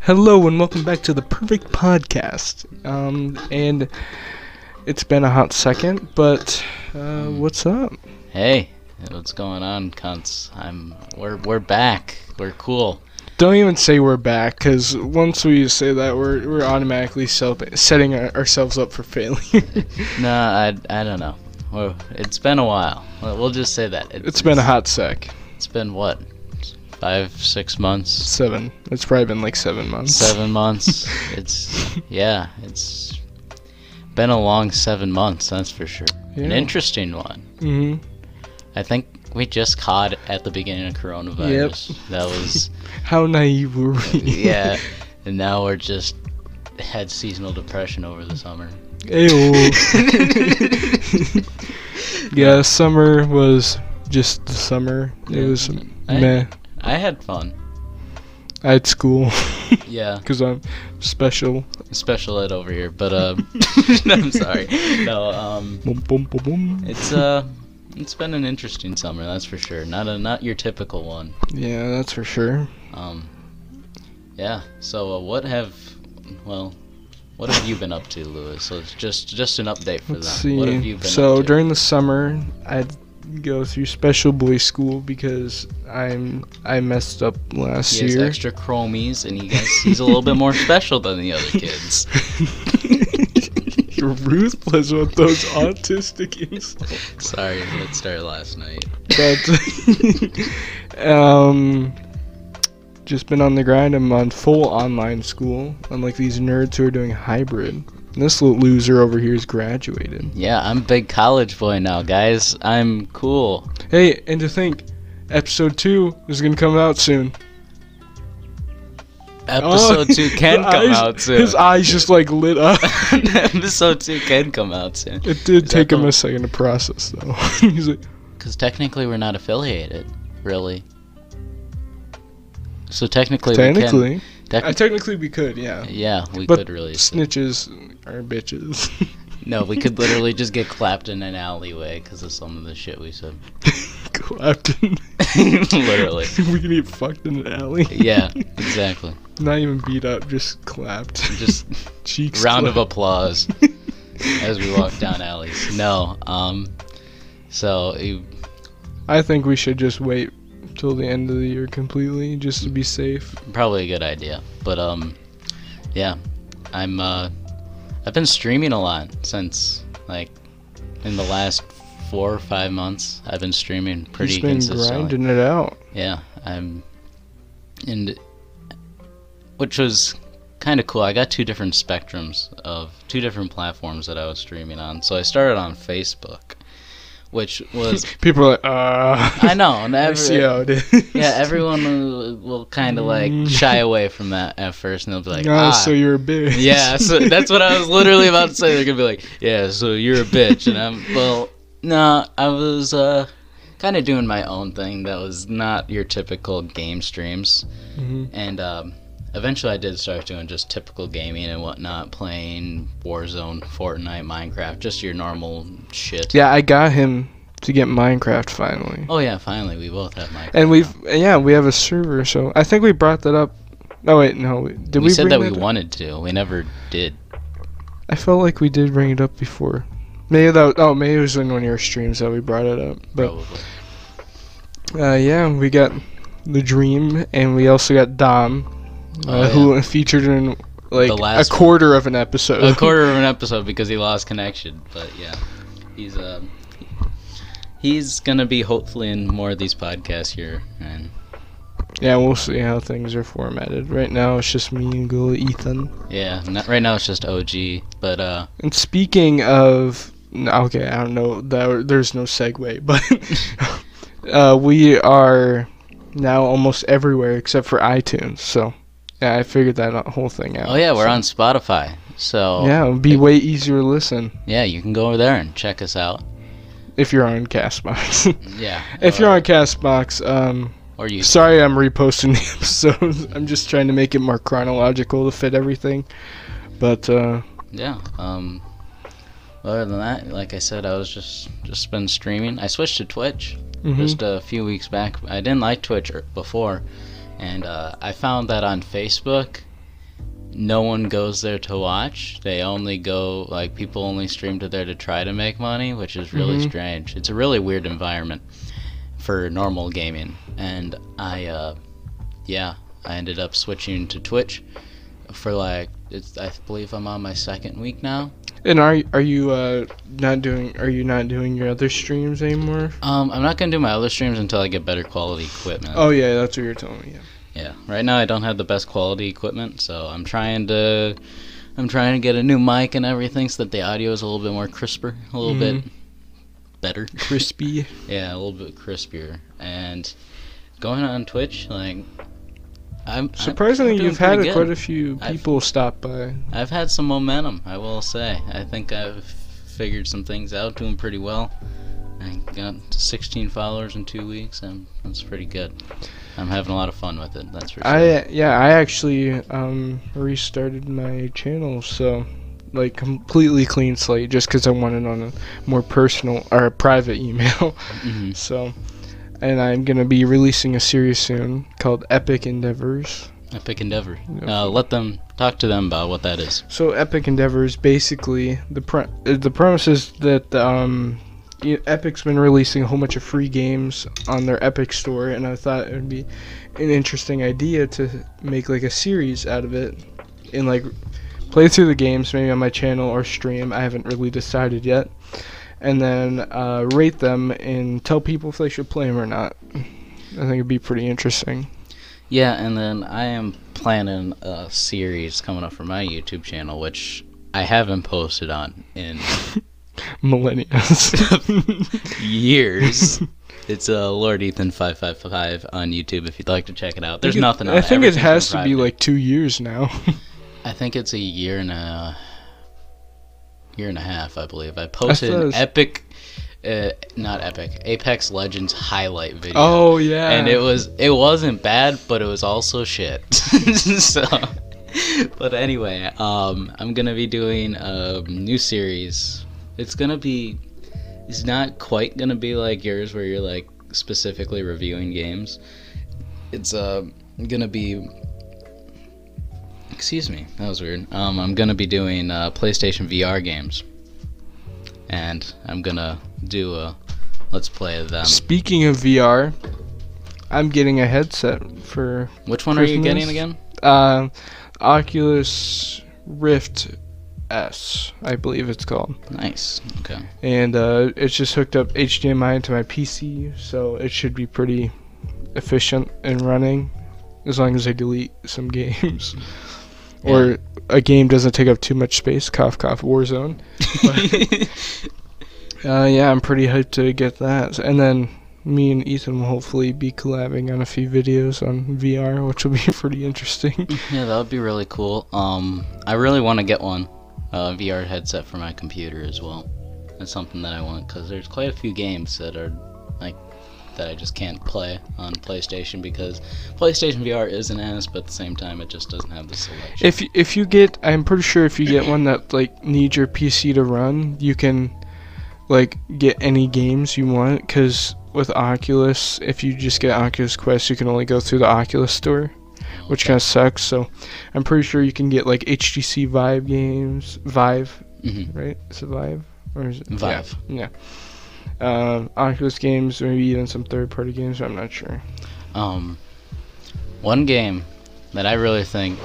Hello and welcome back to the Perfect Podcast. Um, and it's been a hot second, but uh, what's up? Hey, what's going on, cunts? I'm we're we're back. We're cool. Don't even say we're back, because once we say that, we're we're automatically self- setting our, ourselves up for failure. Nah, I I don't know. Well, it's been a while. We'll we'll just say that. it's been a hot sec. It's been what? Five, six months, Seven. It's probably been like seven months. seven months. It's yeah. It's been a long seven months. That's for sure. An interesting one. hmm I think we just caught at the beginning of coronavirus. Yep. That was How naive were we? yeah. And now we're just had seasonal depression over the summer. Ew. yeah, summer was just the summer. It was I- meh. I had fun. I had school Yeah, because I'm special. special ed over here, but uh, I'm sorry. No, um, Boom, boom, boom, boom. it's uh, it's been an interesting summer, that's for sure. Not a not your typical one. Yeah, that's for sure. Um, yeah. So uh, what have, well, what have you been up to, Lewis? So it's just just an update for Let's them. What have see. you been So up to? during the summer, I'd go through special boy school because I'm I messed up last he has extra chromies, and he gets he's a little bit more special than the other kids. You're ruthless with those autistic insults. Sorry, that started last night. But um, just been on the grind. I'm on full online school, unlike these nerds who are doing hybrid. This little loser over here is graduated. Yeah, I'm a big college boy now, guys. I'm cool. Hey, and to think, episode two is gonna come out soon. Episode Oh, two can come eyes- out soon. His eyes just like lit up. Episode two can come out soon. It did Is take him the- a second to process, though. He's like, Because technically we're not affiliated, really. So technically, we technically, can. uh, technically we could, yeah. yeah, we But could really. snitches are bitches. No, we could literally just get clapped in an alleyway because of some of the shit we said. Clapton. literally. we can get fucked in an alley. Yeah, exactly. Not even beat up, just clapped. Just cheeks. round of applause as we walk down alleys. No, um, so you, I think we should just wait till the end of the year completely, just to be safe. probably a good idea. But um, yeah, I'm uh, I've been streaming a lot since like in the last four or five months. I've been streaming pretty He's been consistently. grinding it out. Yeah, I'm, and which was kind of cool. I got two different spectrums of two different platforms that I was streaming on. So I started on Facebook, which was People are like, uh. I know, and every, see how it is. yeah, everyone will, will kind of like Mm. shy away from that at first, and they'll be like, Ah, ah, so you're a bitch. yeah, so that's what I was literally about to say. They're gonna be like, "Yeah, so you're a bitch," and I'm well, no, I was uh, kind of doing my own thing that was not your typical game streams, Mhm. and um, eventually I did start doing just typical gaming and whatnot, playing Warzone, Fortnite, Minecraft, just your normal shit. Yeah, I got him to get Minecraft finally. Oh yeah, finally we both have Minecraft. And we've now. yeah, we have a server, so I think we brought that up. No wait, no. Did we, we, said that we up? wanted to. We never did. I felt like we did bring it up before. Maybe that oh maybe it was in one of your streams that we brought it up. But Probably. uh, yeah, we got the Dream, and we also got Dom, Oh, uh, who featured in like The a last one. quarter of an episode. a quarter of an episode because he lost connection. But yeah, he's uh, he's gonna be hopefully in more of these podcasts here. And yeah, we'll see how things are formatted. Right now, it's just me and Gula Ethan. yeah, not, right now it's just OG. But uh, And speaking of, okay, I don't know. That there's no segue, but uh, we are now almost everywhere except for iTunes. So yeah, I figured that whole thing out. oh yeah, we're So- on Spotify. So Yeah, it would be way easier to listen yeah, you can go over there and check us out. if you're on Castbox. Yeah, if or, you're on Castbox, um, or you sorry I'm reposting the episodes. I'm just trying to make it more chronological to fit everything. But uh, yeah. Um, other than that, like I said, I was just just been streaming. I switched to Twitch mhm. just a few weeks back. I didn't like Twitch er- before, and uh, I found that on Facebook, no one goes there to watch. They only go like people only stream to there to try to make money, which is really Mhm. strange. It's a really weird environment for normal gaming, and I, uh, yeah, I ended up switching to Twitch for like it's. I believe I'm on my second week now. And are are you uh not doing are you not doing your other streams anymore? Um, I'm not gonna do my other streams until I get better quality equipment. Oh yeah, that's what you're telling me. Yeah. Yeah. Right now I don't have the best quality equipment, so I'm trying to I'm trying to get a new mic and everything so that the audio is a little bit more crisper, a little bit better. Crispy. yeah, a little bit crispier. And going on Twitch, like I'm Surprisingly, I'm you've had good. quite a few I've- people stop by. I've had some momentum, I will say. I think I've figured some things out, doing pretty well. I got 16 followers in two weeks, and that's pretty good. I'm having a lot of fun with it. That's for sure. I yeah, I actually um restarted my channel, so like completely clean slate, just because I wanted on a more personal or a private email. Mhm. so, and I'm gonna be releasing a series soon called Epic Endeavors. Epic Endeavor. Yep. Uh, let them talk to them about what that is. So Epic Endeavors basically the pre- uh, the premise is that um Epic's been releasing a whole bunch of free games on their Epic store and I thought it would be an interesting idea to make like a series out of it and like play through the games maybe on my channel or stream. I haven't really decided yet. And then uh, rate them and tell people if they should play them or not. I think it'd be pretty interesting. Yeah, and then I am planning a series coming up for my YouTube channel, which I haven't posted on in Millennials. years. it's uh, Lord Ethan five five five on YouTube. If you'd like to check it out, there's I think it- nothing. On I think it has to be like two years now. I think it's a year and a year and a half, I believe. I posted an epic, uh, not epic, Apex Legends highlight video. oh yeah. and it was it wasn't bad, but it was also shit. so, but anyway, um, I'm gonna be doing a new series. It's gonna be, it's not quite gonna be like yours where you're like specifically reviewing games. It's uh gonna be. Excuse me, that was weird. Um, I'm gonna be doing uh, PlayStation VR games, and I'm gonna do a let's play of them. Speaking of VR, I'm getting a headset for Which one are you getting again? uh, Oculus Rift S, I believe it's called, Nice. Okay. and uh, it's just hooked up HDMI into my PC, so it should be pretty efficient in running, as long as I delete some games. Or a game doesn't take up too much space. Cough, cough. Warzone. Uh, yeah, I'm pretty hyped to get that. And then me and Ethan will hopefully be collabing on a few videos on VR, which will be pretty interesting. yeah, that would be really cool. Um, I really want to get one, uh, VR headset for my computer as well. That's something that I want because there's quite a few games that are like that I just can't play on PlayStation because PlayStation VR is an ass, but at the same time it just doesn't have the selection. if if you get, I'm pretty sure if you get one that like needs your PC to run, you can like get any games you want. Cause with Oculus, if you just get Oculus Quest, you can only go through the Oculus store, which kind of sucks. So I'm pretty sure you can get like HTC Vive games, Vive, Mhm. right? Is it Vive or is it yeah. Vive. Yeah. Um, Oculus games, maybe even some third-party games. I'm not sure. Um, one game that I really think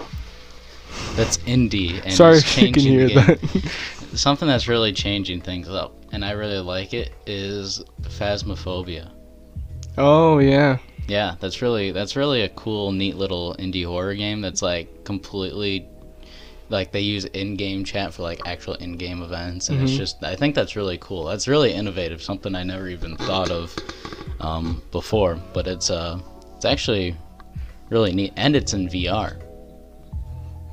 that's indie and Sorry is if you can hear the game. that. something that's really changing things up, and I really like it, is Phasmophobia. oh yeah. Yeah, that's really that's really a cool, neat little indie horror game. That's like completely like they use in-game chat for like actual in-game events, and it's Mhm. just I think that's really cool. That's really innovative, something I never even thought of um, before. But it's uh it's actually really neat, and it's in VR.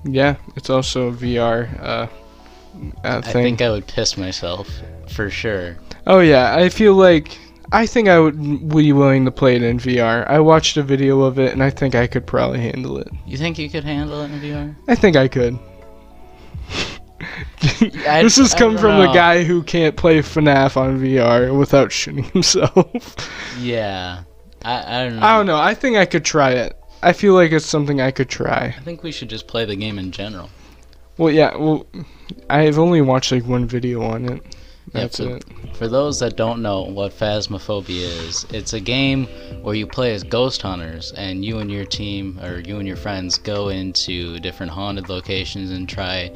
Yeah, it's also a VR uh, uh, I think I would piss myself for sure. oh yeah, I feel like I think I would be willing to play it in VR. I watched a video of it and I think I could probably handle it. You think you could handle it in VR? I think I could. This has come from the guy who can't play FNAF on VR without shooting himself. Yeah, I I don't know. I don't know. I think I could try it. I feel like it's something I could try. I think we should just play the game in general. Well, yeah. Well, I've only watched like one video on it. Yeah, That's for- it. For those that don't know what Phasmophobia is, it's a game where you play as ghost hunters, and you and your team, or you and your friends, go into different haunted locations and try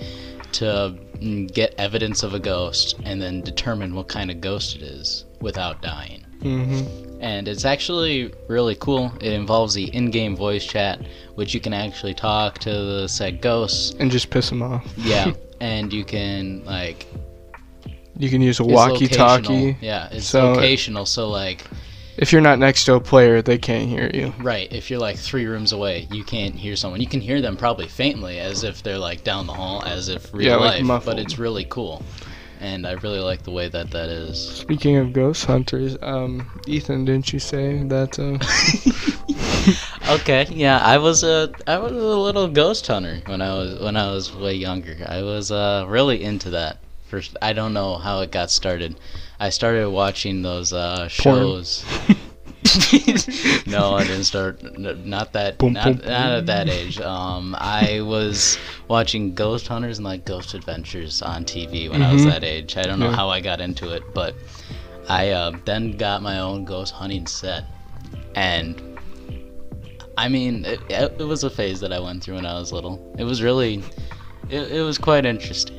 to mm, get evidence of a ghost, and then determine what kind of ghost it is without dying. hmm And it's actually really cool. It involves the in-game voice chat, which you can actually talk to the said ghosts. And just piss them off. Yeah, and you can like You can use a walkie-talkie. Yeah, it's So- locational. So like, If you're not next to a player, they can't hear you. right, if you're like three rooms away, you can't hear someone. You can hear them probably faintly, as if they're like down the hall, as if real Yeah, like life. muffled. but it's really cool, and I really like the way that that is. Speaking of ghost hunters, um, Ethan, didn't you say that? Uh, Okay, yeah, I was a I was a little ghost hunter when I was when I was way younger. I was uh really into that. First, I don't know how it got started. I started watching those uh shows. no, I didn't start. Not that. Boom, not, boom, not at that age. Um, I was watching Ghost Hunters and like Ghost Adventures on TV when I was Mhm. that age. I don't know Yeah. how I got into it, but I uh, then got my own ghost hunting set, and I mean, it, it was a phase that I went through when I was little. It was really, it, it was quite interesting.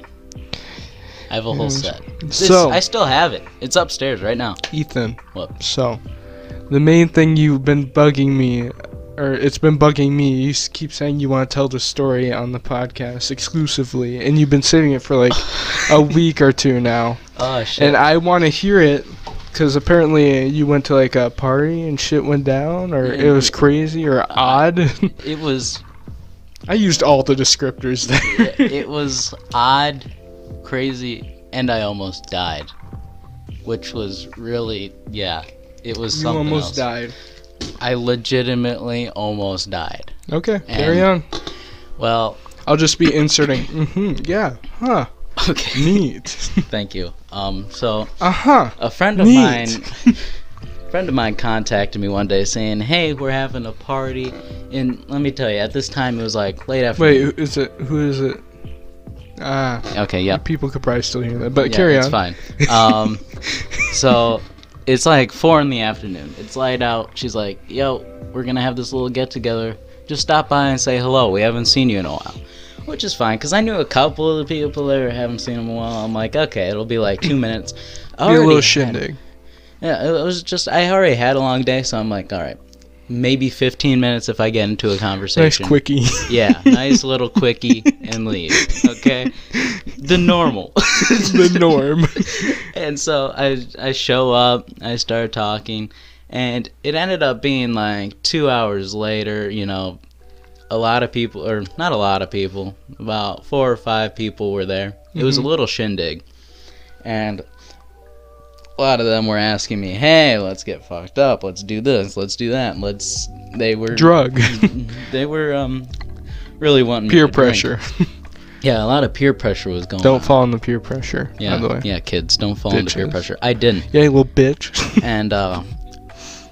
I have a whole mm. set. This- So- I still have it. It's upstairs right now. Ethan. What? So, the main thing you've been bugging me, or it's been bugging me, you keep saying you want to tell the story on the podcast exclusively, and you've been saving it for like a week or two now. Oh shit! And I want to hear it because apparently you went to like a party and shit went down, or it was crazy or odd. it was, I used all the descriptors there. it was odd, crazy, and I almost died, which was really, yeah, it was you something You almost else. died. I legitimately almost died. Okay, carry on. Well, I'll just be inserting. hmm yeah. Huh. okay. Neat. Thank you. Um, so Uh huh. a friend of Neat. mine friend of mine contacted me one day saying hey we're having a party and let me tell you at this time it was like late after Wait, is it? Who is it? Ah, okay yeah. People could probably still hear that, but yeah, carry it's fine. Um so it's like four in the afternoon. It's light out. She's like yo we're gonna have this little get together. Just stop by and say hello. We haven't seen you in a while. Which is fine because i knew a couple of the people there. Haven't seen them in a while. I'm like okay it'll be like two minutes. Be a little had- shindig. Yeah, it was just I already had a long day, so I'm like, all right, maybe 15 minutes if I get into a conversation. Nice quickie. Yeah, nice little quickie and leave. Okay, the normal. It's the norm. and so I I show up, I start talking, and it ended up being like two hours later. You know, a lot of people, or not a lot of people, about four or five people were there. It was a Mhm. little shindig, and a lot of them were asking me, "Hey, let's get fucked up. Let's do this. Let's do that. Let's." They were Drug. they were um really wanting peer pressure. Yeah, a lot of peer pressure was going. On. Don't on. fall in the peer pressure. Yeah, By the way. yeah, kids, don't fall into peer pressure. I didn't, Yeah, you little bitch. and uh,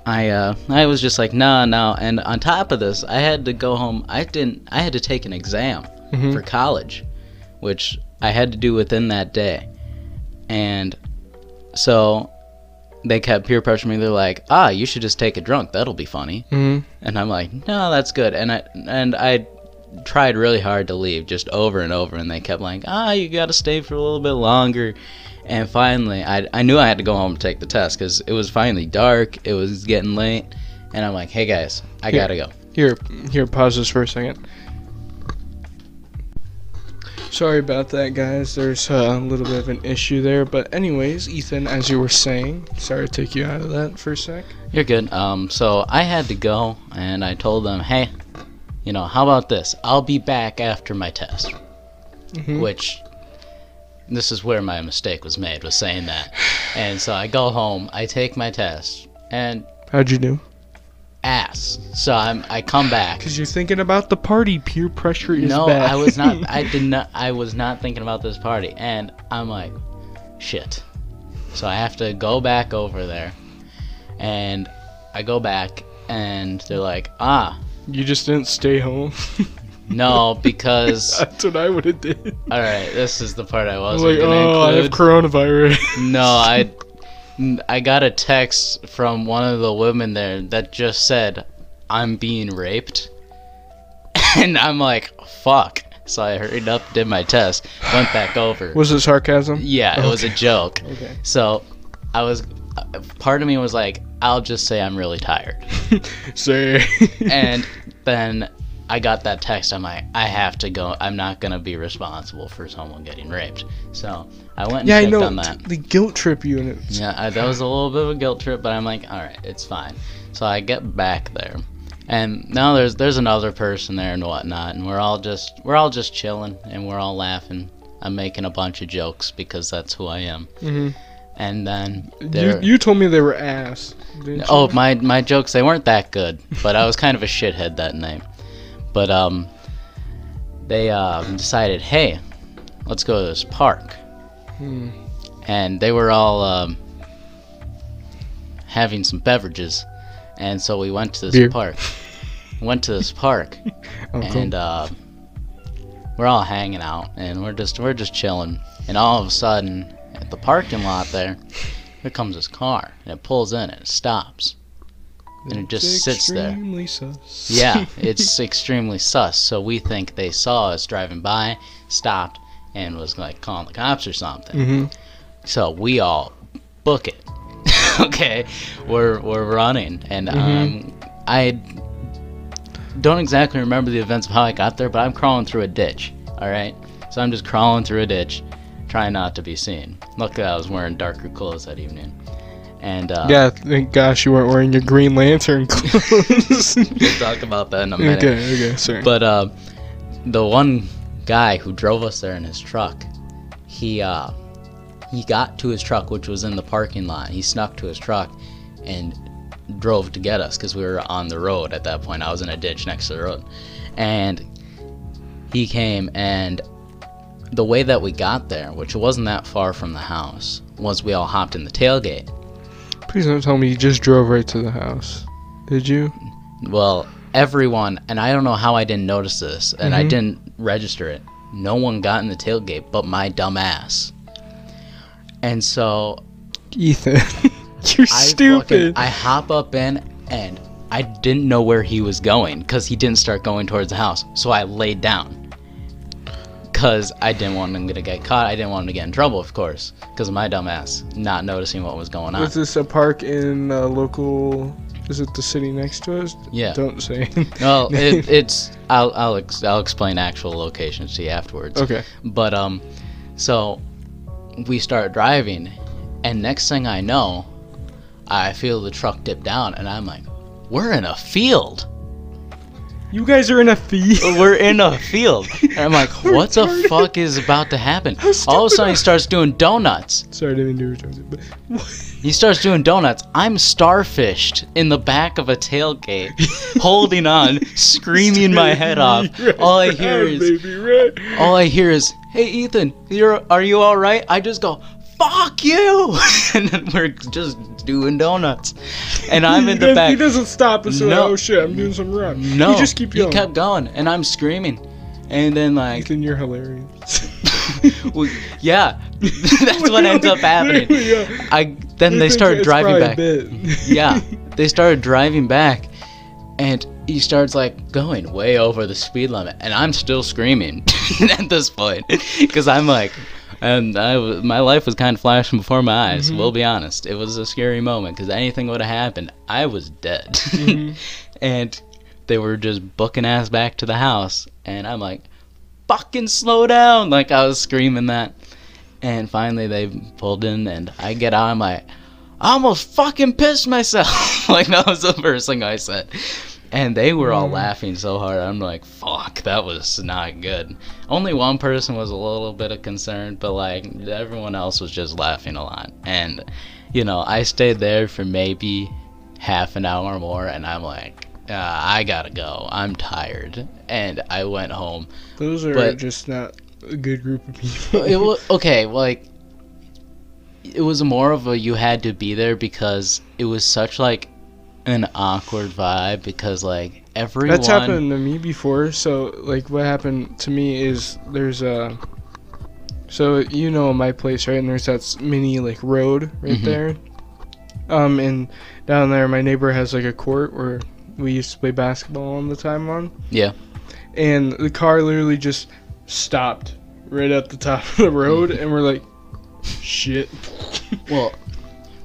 I uh, I was just like, no, no. And on top of this, I had to go home. I didn't. I had to take an exam Mhm. for college, which I had to do within that day, and so they kept peer pressuring me. They're like, ah, you should just take it drunk. That'll be funny. Mhm. And I'm like, no, that's good. And I and I tried really hard to leave, just over and over, and they kept like, ah, you got to stay for a little bit longer. And finally, I I knew I had to go home and take the test because it was finally dark. It was getting late, and I'm like, hey guys, I Here. gotta go. Here, here, pause this for a second. Sorry about that, guys. There's uh, a little bit of an issue there. But, anyways, Ethan, as you were saying, sorry to take you out of that for a sec. You're good. Um, so I had to go, and I told them, hey, you know, how about this? I'll be back after my test. Mhm. which this is where my mistake was made was saying that and so i go home i take my test and How'd you do? Ass so i'm i come back Because you're thinking about the party. Peer pressure is no bad. No, I was not i did not i was not thinking about this party and i'm like shit so i have to go back over there and i go back and they're like ah You just didn't stay home. No, because That's what I would have did. all right, this is the part I wasn't like, oh, I have coronavirus. No, I I got a text from one of the women there that just said, "I'm being raped," and I'm like, "Fuck." So I hurried up, did my test, went back over. Was it sarcasm? Yeah, it was a joke. Okay. So I was, part of me was like, I'll just say I'm really tired. Say. And then I got that text. I'm like, I have to go. I'm not gonna be responsible for someone getting raped. So I went and yeah, I checked know. on that. The guilt trip unit. Yeah, I, that was a little bit of a guilt trip, but I'm like, all right, it's fine. So I get back there, and now there's there's another person there and whatnot, and we're all just we're all just chilling and we're all laughing. I'm making a bunch of jokes because that's who I am. hmm And then You, you told me they were ass. Didn't oh you? my my jokes they weren't that good, but I was kind of a shithead that night. But um, they um decided, hey, let's go to this park. Hmm. and they were all um, having some beverages, and so we went to this Beer. park. Went to this park, Oh, cool. and uh, we're all hanging out, and we're just we're just chilling, and all of a sudden, at the parking lot there, here comes this car, and it pulls in, and it stops. And it just sits there. extremely sus. Yeah, it's extremely sus. So we think they saw us driving by, stopped, and was like calling the cops or something. hmm So we all book it. okay, we're we're running, and um, I don't exactly remember the events of how I got there, but I'm crawling through a ditch. All right, so I'm just crawling through a ditch, trying not to be seen. Luckily, I was wearing darker clothes that evening, and uh, Yeah, thank gosh you weren't wearing your Green Lantern clothes. we'll talk about that in a minute. okay, okay, sorry. But uh, the one guy who drove us there in his truck, he uh, he got to his truck, which was in the parking lot. He snuck to his truck and drove to get us because we were on the road at that point. I was in a ditch next to the road, and he came and the way that we got there, which wasn't that far from the house, was we all hopped in the tailgate. Please don't tell me you just drove right to the house. Did you? Well, everyone, and I don't know how I didn't notice this, and I Mhm. didn't register it. No one got in the tailgate but my dumb ass. And so Ethan, you're I stupid. fucking- I hop up in, and I didn't know where he was going because he didn't start going towards the house. So I laid down because I didn't want him to get caught. I didn't want him to get in trouble, of course, because of my dumb ass not noticing what was going on. Was this a park in uh, local? Is it the city next to us? Yeah. Don't say. Well, it, it's I'll I'll ex- I'll explain actual locations to you afterwards. okay. But um, so we start driving, and next thing I know, I feel the truck dip down, and I'm like, "We're in a field. You guys are in a field. We're in a field." And I'm like, "What the fuck is about to happen?" All of a sudden, he starts doing donuts. Sorry, I didn't retard it, but He starts doing donuts. I'm starfished in the back of a tailgate, holding on, screaming my head off. All I hear is all I hear is, "Hey Ethan, you're are you all right?" I just go, "Fuck you!" and then we're just doing donuts, and I'm in the does- He doesn't stop and say, No. "Oh shit, I'm doing some run." No, you just keep going. he kept going, and I'm screaming, and then like, Ethan, you're hilarious. well, yeah, that's what ends up happening. Yeah. I then He they started driving back. yeah, they started driving back, and he starts like going way over the speed limit, and I'm still screaming at this point because I'm like, and I w- my life was kind of flashing before my eyes. Mhm. We'll be honest, it was a scary moment because anything would have happened, I was dead, Mhm. and they were just booking ass back to the house, and I'm like, fucking slow down, like I was screaming that. And finally, they pulled in, and I get out. I'm like, I almost fucking pissed myself. like that was the first thing I said. And they were all Mm. laughing so hard. I'm like, fuck, that was not good. Only one person was a little bit of concern, but like everyone else was just laughing a lot. And you know, I stayed there for maybe half an hour more, and I'm like, uh, I gotta go. I'm tired, and I went home. Those are But- just not a good group of people. it was okay like it was more of a you had to be there because it was such like an awkward vibe because like everyone. That's happened to me before. So like, what happened to me is there's a. So you know my place, right? And there's that mini like road right Mhm. there. Um, and down there, my neighbor has like a court where we used to play basketball all the time on. Yeah. And the car literally just stopped right at the top of the road, and we're like, shit. Well,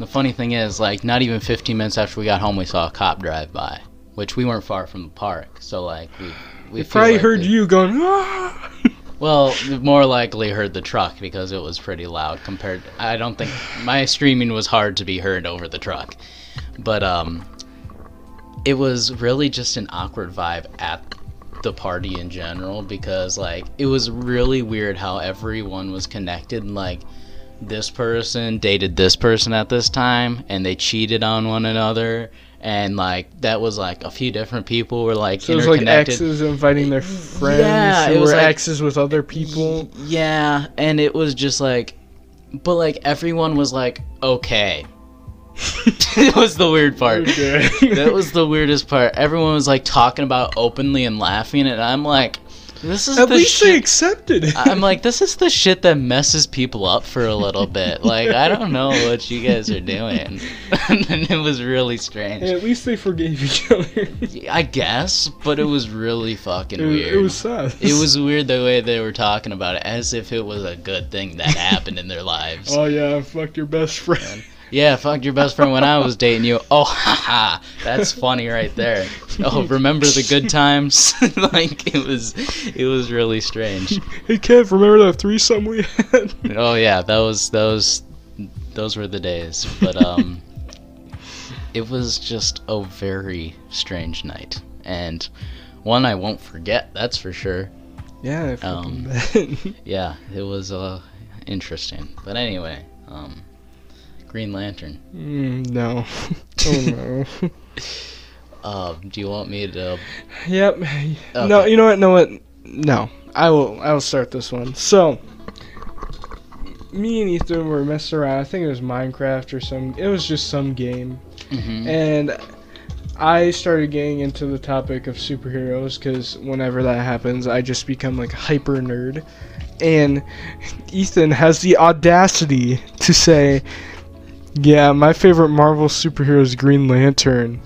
the funny thing is, like, not even 15 minutes after we got home, we saw a cop drive by, which we weren't far from the park. So like we. We probably like heard they- you going. Ah! Well, more likely heard the truck because it was pretty loud compared. I don't think my streaming was hard to be heard over the truck, but um, it was really just an awkward vibe at the party in general because like it was really weird how everyone was connected. Like this person dated this person at this time, and they cheated on one another. And like that was like a few different people were like So it was like exes inviting their friends Yeah, it was were like- exes with other people. Yeah, and it was just like, but like everyone was like, okay. it was the weird part. Okay. That was the weirdest part. Everyone was like talking about openly and laughing, and I'm like, this is At least they accepted it. I'm like, this is the shit that messes people up for a little bit. Like, I don't know what you guys are doing. and it was really strange. At least they forgave each other. I guess, but it was really fucking it, weird. it was sad. It was weird the way they were talking about it, as if it was a good thing that happened in their lives. Oh yeah, fuck your best friend. Yeah, fucked your best friend when I was dating you. Oh, haha, that's funny right there. Oh, remember the good times? like it was, it was really strange. Hey Kev, remember that threesome we had? Oh yeah, was those, those were the days. But um, it was just a very strange night, and one I won't forget. That's for sure. yeah, I Um. Yeah, it was uh interesting. But anyway, um Green Lantern. mm, no. oh no. Uh, do you want me to Yep. No, you know what? No, what? No. I will. I will start this one. So, me and Ethan were messing around. I think it was Minecraft or some. It was just some game, Mhm. and I started getting into the topic of superheroes because whenever that happens, I just become like a hyper nerd. And Ethan has the audacity to say, "Yeah, my favorite Marvel superhero is Green Lantern."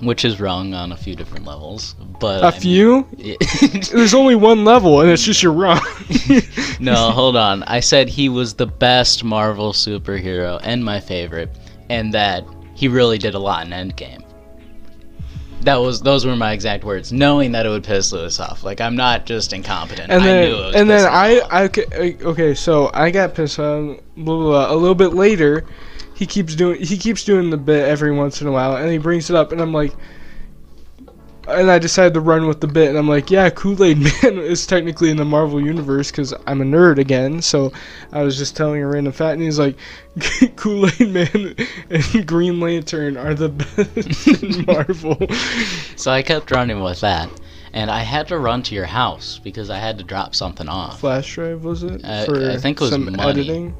which is wrong on a few different levels, but A I mean- few? There's only one level, and it's just you're wrong. no, hold on. I said he was the best Marvel superhero and my favorite, and that he really did a lot in Endgame. That was those were my exact words, knowing that it would piss Lewis off. Like I'm not just incompetent. and I then, knew it was and then I. I, okay, so I got pissed off. Blah, blah, blah. A little bit later, he keeps doing, he keeps doing the bit every once in a while, and he brings it up, and I'm like, and I decided to run with the bit, and I'm like, yeah, Kool Aid Man is technically in the Marvel universe because I'm a nerd again. So I was just telling a random fact, and he's like, Kool Aid Man and Green Lantern are the best in Marvel. So I kept running with that, and I had to run to your house because I had to drop something off. Flash drive was it? Uh, I think it was some money. editing.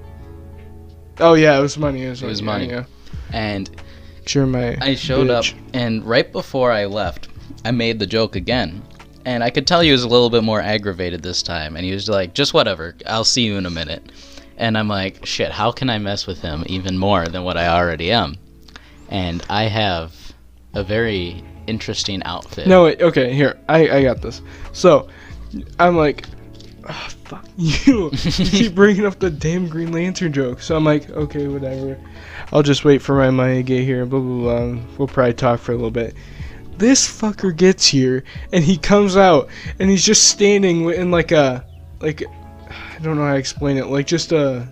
Oh yeah, it was money. It was, It was money. money. Yeah, And You're my. I showed bitch. up, and right before I left, I made the joke again. And I could tell he was a little bit more aggravated this time. And he was like, just whatever, I'll see you in a minute. And I'm like, shit, how can I mess with him even more than what I already am? And I have a very interesting outfit. No, wait. Okay, here. I I got this. So, I'm like, oh, fuck you. you keep bringing up the damn Green Lantern joke. So I'm like, okay, whatever. I'll just wait for my money to get here. Blah blah blah. We'll probably talk for a little bit. This fucker gets here and he comes out and he's just standing in like a like I don't know how to explain it. Like just a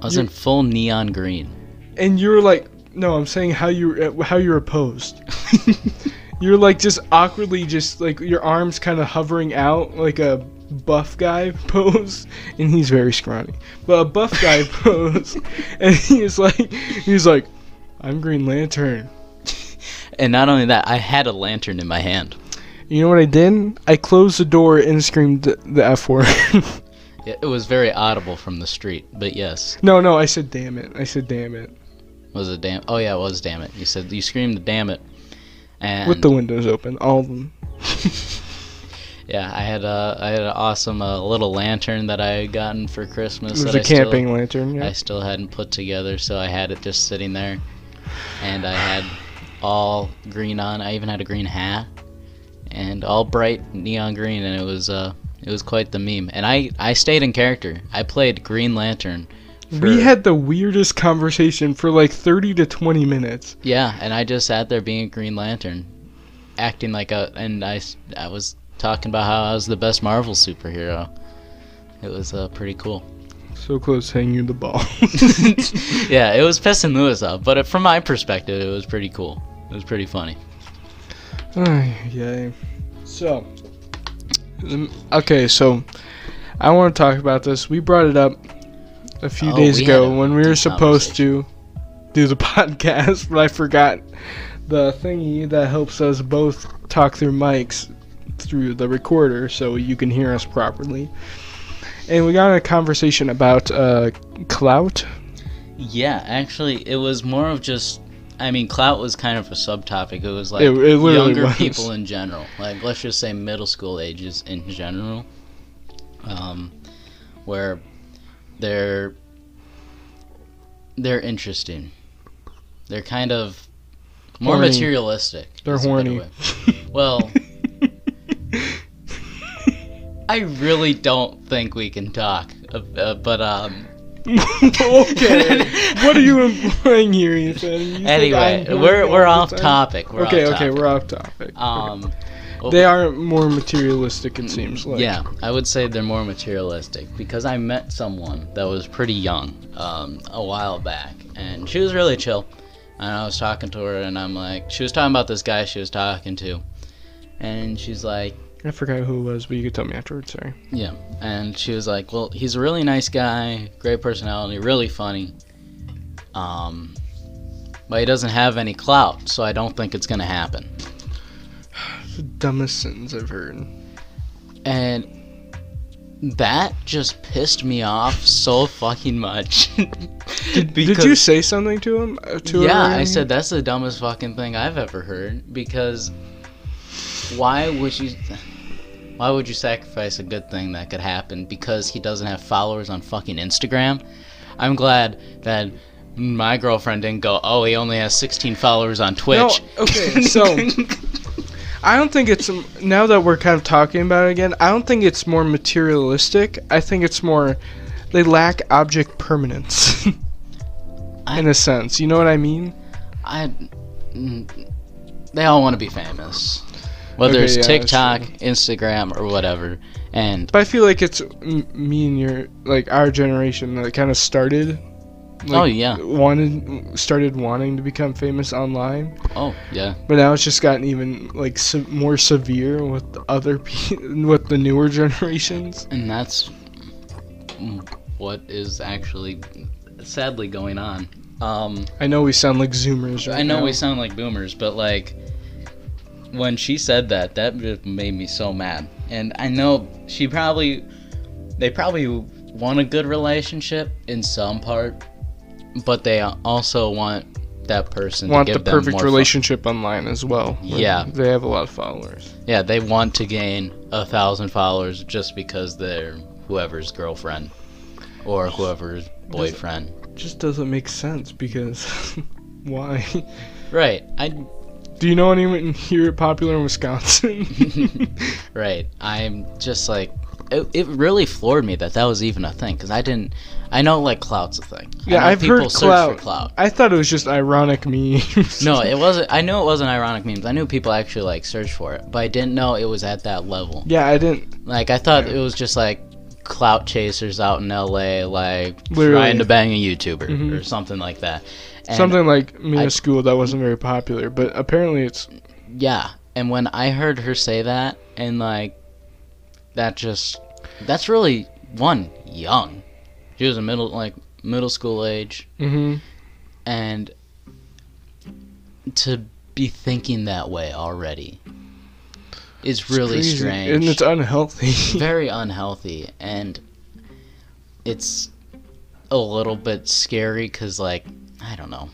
I was in full neon green. and you're like no i'm saying how you how you're opposed you're like just awkwardly just like your arms kind of hovering out like a buff guy pose and he's very scrawny but a buff guy pose and he's like he's like i'm green lantern And not only that, I had a lantern in my hand. you know what i did i closed the door and screamed the, the f word It it was very audible from the street, but yes. no no i said damn it i said damn it Was it damn? Oh yeah, it was damn it. You said you screamed damn it. And With the windows open, all of them. yeah, I had a I had an awesome uh, little lantern that I had gotten for Christmas. It was a I still- camping lantern. Yeah. I still hadn't put together, so I had it just sitting there. And I had all green on. I even had a green hat and all bright neon green and it was uh it was quite the meme. And I I stayed in character. I played Green Lantern. we had the weirdest conversation for like 30 to 20 minutes. Yeah, and I just sat there being a Green Lantern, acting like a and I I was talking about how I was the best Marvel superhero. It was uh, pretty cool. So close hanging you the ball. yeah, it was pissing Lewis off, but from my perspective, it was pretty cool. It was pretty funny. Ay, yay. So, um, okay, so I want to talk about this. We brought it up a few Oh, days ago when we were supposed to do the podcast, but I forgot the thingy that helps us both talk through mics through the recorder so you can hear us properly. And we got a conversation about uh, clout. Yeah, actually, it was more of just. I mean, clout was kind of a subtopic. It was like It- it younger was. people in general. Like, let's just say middle school ages in general. Um, where they're they're interesting. They're kind of more Horny. materialistic. They're horny. Well, I really don't think we can talk. Uh, but um, okay. what are you implying here, Ethan? You anyway, we're we're off topic. We're okay, off okay, we're off topic. Um, well, they are more materialistic, it seems like. yeah, I would say they're more materialistic because I met someone that was pretty young um, a while back, and she was really chill. And I was talking to her, and I'm like, she was talking about this guy she was talking to, and she's like, I forgot who it was, but you could tell me afterwards. Sorry. yeah, and she was like, well, he's a really nice guy, great personality, really funny. Um, but he doesn't have any clout, so I don't think it's gonna happen. The dumbest sentence I've heard. And that just pissed me off so fucking much. Did, did you say something to him? Uh, to yeah, I said that's the dumbest fucking thing I've ever heard because why would you why would you sacrifice a good thing that could happen because he doesn't have followers on fucking Instagram? I'm glad that my girlfriend didn't go, "Oh, he only has 16 followers on Twitch." No, okay, so- I don't think it's now that we're kind of talking about it again. I don't think it's more materialistic. I think it's more they lack object permanence. I- in a sense, you know what I mean? I mm, they all want to be famous. Whether Okay, it's yeah, TikTok. Instagram, or whatever. And But I feel like it's m- me and your like our generation that kind of started. Like, Oh, yeah. Wanted started wanting to become famous online, oh yeah, but now it's just gotten even like se- more severe with the other pe- with the newer generations. and that's what is actually sadly going on. Um, I know we sound like Zoomers right I know now. we sound like boomers, but like when she said that, that just made me so mad. And I know she probably, they probably want a good relationship in some part, but they also want that person want to the them perfect more fo- relationship online as well. Yeah. they have a lot of followers. Yeah, they want to gain a thousand followers just because they're whoever's girlfriend or whoever's boyfriend. just doesn't make sense because why? Right. I Do you know anyone here popular in Wisconsin? right. I'm just like it, it really floored me that that was even a thing because I didn't. I know like clout's a thing. Yeah, I've people heard search clout. For clout. I thought it was just ironic memes. No, it wasn't. I knew it wasn't ironic memes. I knew people actually like search for it, but I didn't know it was at that level. yeah, I didn't. Like I thought it was just like clout chasers out in LA, like Literally. trying to bang a YouTuber Mhm. or something like that. And Something like me I- school that wasn't very popular, but apparently it's Yeah, and when I heard her say that, and like, that just, that's really one young. She was a middle, like middle school age, hmm and to be thinking that way already is really crazy. strange. and it's unhealthy. very unhealthy, and it's a little bit scary because, like, I don't know.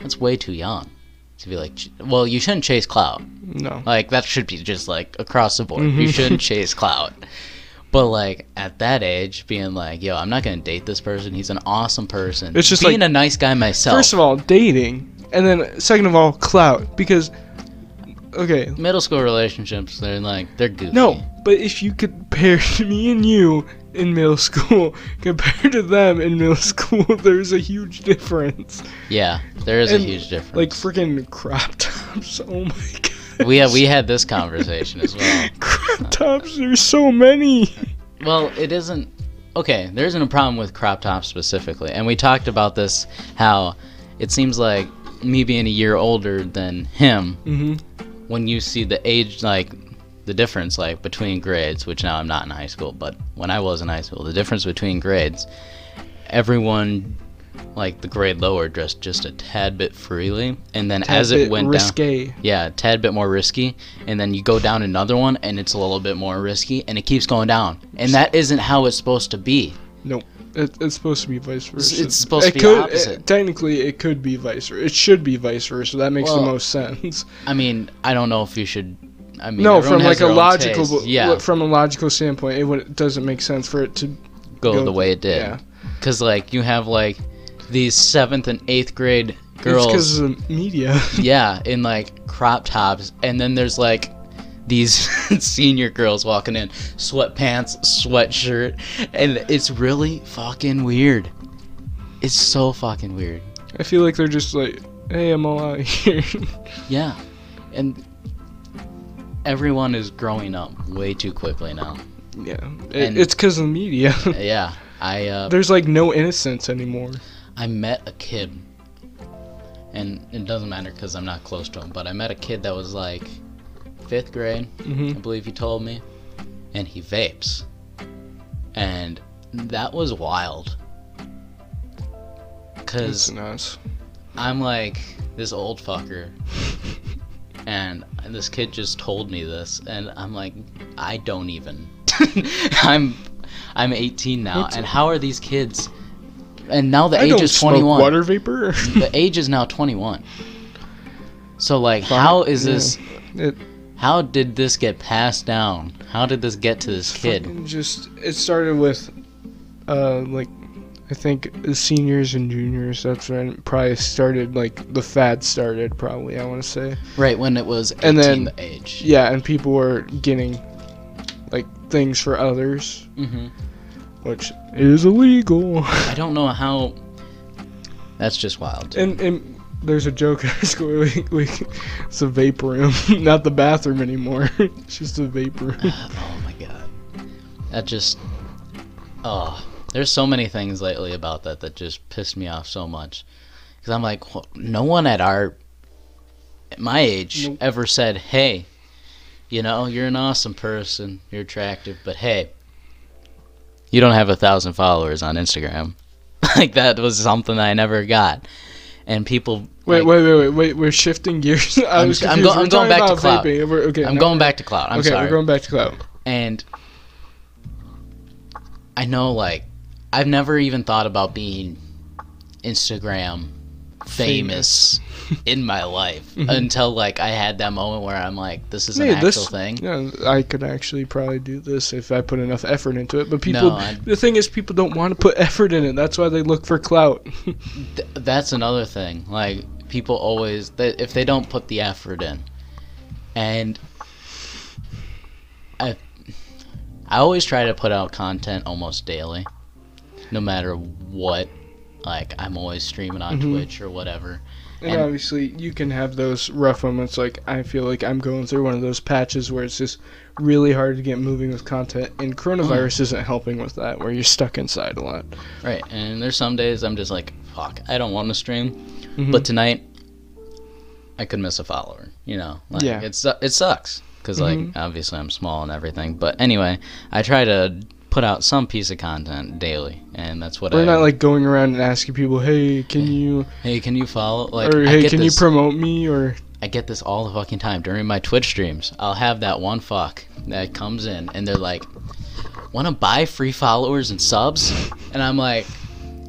that's way too young to be like. Well, you shouldn't chase clout. No. Like that should be just like across the board. You Mhm. shouldn't chase clout. But like at that age, being like, "Yo, I'm not gonna date this person. He's an awesome person." It's just being like- a nice guy myself. First of all, dating, and then second of all, clout. Because, okay, middle school relationships, they're like they're goofy. no, but if you compare me and you in middle school compared to them in middle school, there's a huge difference. Yeah, there is And, a huge difference. Like freaking crop tops. Oh my god. we had we had this conversation as well. crop tops. There's so many. Well, it isn't. Okay, there isn't a problem with crop tops specifically, and we talked about this. How it seems like me being a year older than him, hmm when you see the age, like the difference, like between grades, which now I'm not in high school, but when I was in high school, the difference between grades, everyone, like the grade lower, dressed just a tad bit freely, and then as it went down. Yeah, a tad bit more risky, and then you go down another one, and it's a little bit more risky, and it keeps going down, and that isn't how it's supposed to be. It, it's supposed to be vice versa. it's supposed it to be could, opposite. It, technically, it could be vice versa. It should be vice versa. That makes Well, the most sense. I mean, I don't know if you should. I mean, no, from like a logical, taste. yeah, from a logical standpoint, it, would, it doesn't make sense for it to go, go the way it did. Yeah, Because like you have like these seventh and eighth grade girls, because of the media. yeah, in like crop tops, and then there's like these senior girls walking in sweatpants, sweatshirt, and it's really fucking weird. It's so fucking weird. I feel like they're just like, hey, I'm all out here. Yeah, and everyone is growing up way too quickly now. yeah, And- it's because of the media. Yeah, I uh, There's like no innocence anymore. I met a kid, and it doesn't matter because I'm not close to him, but I met a kid that was like fifth grade, hmm I believe he told me, and he vapes. And that was wild. Because nuts. I'm like this old fucker, and this kid just told me this, and I'm like, I don't even. I'm I'm 18 now, What's- and how are these kids? And now the I age is smoke 21. water vapor. the age is now 21. So like, how is yeah. this? It- How did this get passed down? How did this get to this kid? Just it started with, uh, like, I think the seniors and juniors. That's when it probably started. Like the fad started. Probably I want to say. Right when it was And then- the age. Yeah, and people were getting, like, things for others, hmm which is illegal. I don't know how. That's just wild. and and there's a joke in our school. We, we, it's a vape room, not the bathroom anymore. it's just a vape room. oh my god. That just. Oh, there's so many things lately about that that just pissed me off so much. Because I'm like, no one at our, at my age, Nope. ever said, "Hey, you know, you're an awesome person, you're attractive, but hey, you don't have a thousand followers on Instagram." like that was something I never got, and people. Wait, like, wait, wait, wait, wait. We're shifting gears. I I'm was s- I'm go- going talking back to about clout. vaping. We're- okay, I'm now going back to cloud. I'm okay, sorry. we're going back to cloud. and I know like I've never even thought about being Instagram famous, in my life Mhm. until like I had that moment where I'm like, this is an actual this- thing. Yeah, I could actually probably do this if I put enough effort into it. But people, No, the thing is, people don't want to put effort in it. That's why they look for clout. Th- that's another thing. Like people always, they, if they don't put the effort in, and I, I always try to put out content almost daily, no matter what. Like I'm always streaming on Mhm. Twitch or whatever. And, And- obviously, you can have those rough moments. Like I feel like I'm going through one of those patches where it's just really hard to get moving with content, and coronavirus isn't helping with that. Where you're stuck inside a lot. Right, and there's some days I'm just like, fuck, I don't want to stream. Mhm. But tonight, I could miss a follower. You know, like, Yeah. it su- it sucks because like Mhm. obviously I'm small and everything. But anyway, I try to put out some piece of content daily, and that's what I we're I. not like going around and asking people, "Hey, can you?" hey, can you follow? Like, or I "Hey, get can this, you promote me?" Or I get this all the fucking time during my Twitch streams. I'll have that one fuck that comes in, and they're like, "Want to buy free followers and subs?" And I'm like,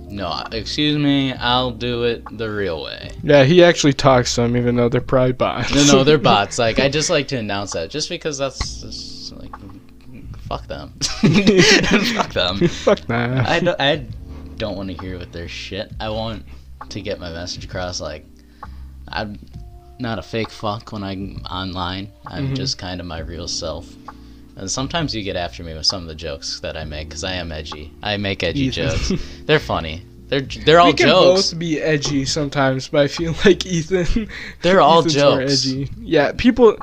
no, excuse me, I'll do it the real way. Yeah, he actually talks to them, even though they're probably bots. No, no, they're bots. Like I just like to announce that, just because that's, fuck them, fuck them. Fuck nah. I don't, I don't want to hear what their shit. I want to get my message across. Like I'm not a fake fuck when I'm online. I'm Mhm. just kind of my real self. And sometimes you get after me with some of the jokes that I make because I am edgy. I make edgy Ethan. jokes. They're funny. They're they're all jokes. we can jokes. both be edgy sometimes, but I feel like Ethan. They're all Ethan's jokes. edgy. Yeah, people.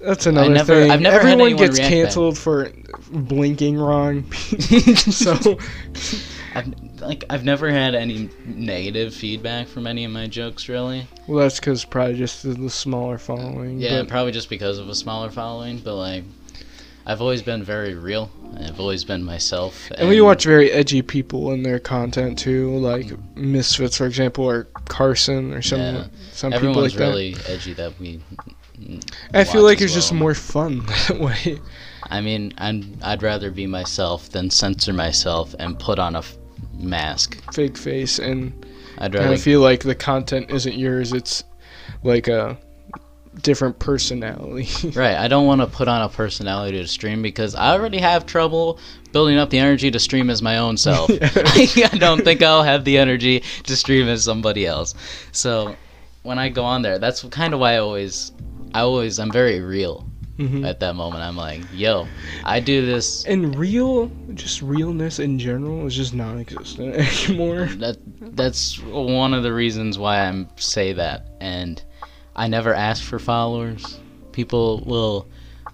That's another never- thing. I've never Everyone anyone gets bad. canceled for blinking wrong. so I've like I've never had any negative feedback from any of my jokes really. well, that's because probably just the, the smaller following. Yeah, but- probably just because of a smaller following, but like I've always been very real. I've always been myself. And we watch very edgy people in their content too, like mm. Misfits, for example, or Carson, or some Yeah. some people everyone's like that. really edgy that we. I feel like it's just more fun that way. I mean, I'd, I'd rather be myself than censor myself and put on a f- mask. Fake face, and I'd kind rather. of feel like the content isn't yours. It's like a different personality. Right, I don't want to put on a personality to stream because I already have trouble building up the energy to stream as my own self. I don't think I'll have the energy to stream as somebody else. So when I go on there, that's kind of why I always, I always, I'm very real Mhm. at that moment. I'm like, yo, I do this. And real, just realness in general is just non-existent anymore. That that's one of the reasons why I say that, and I never ask for followers. People will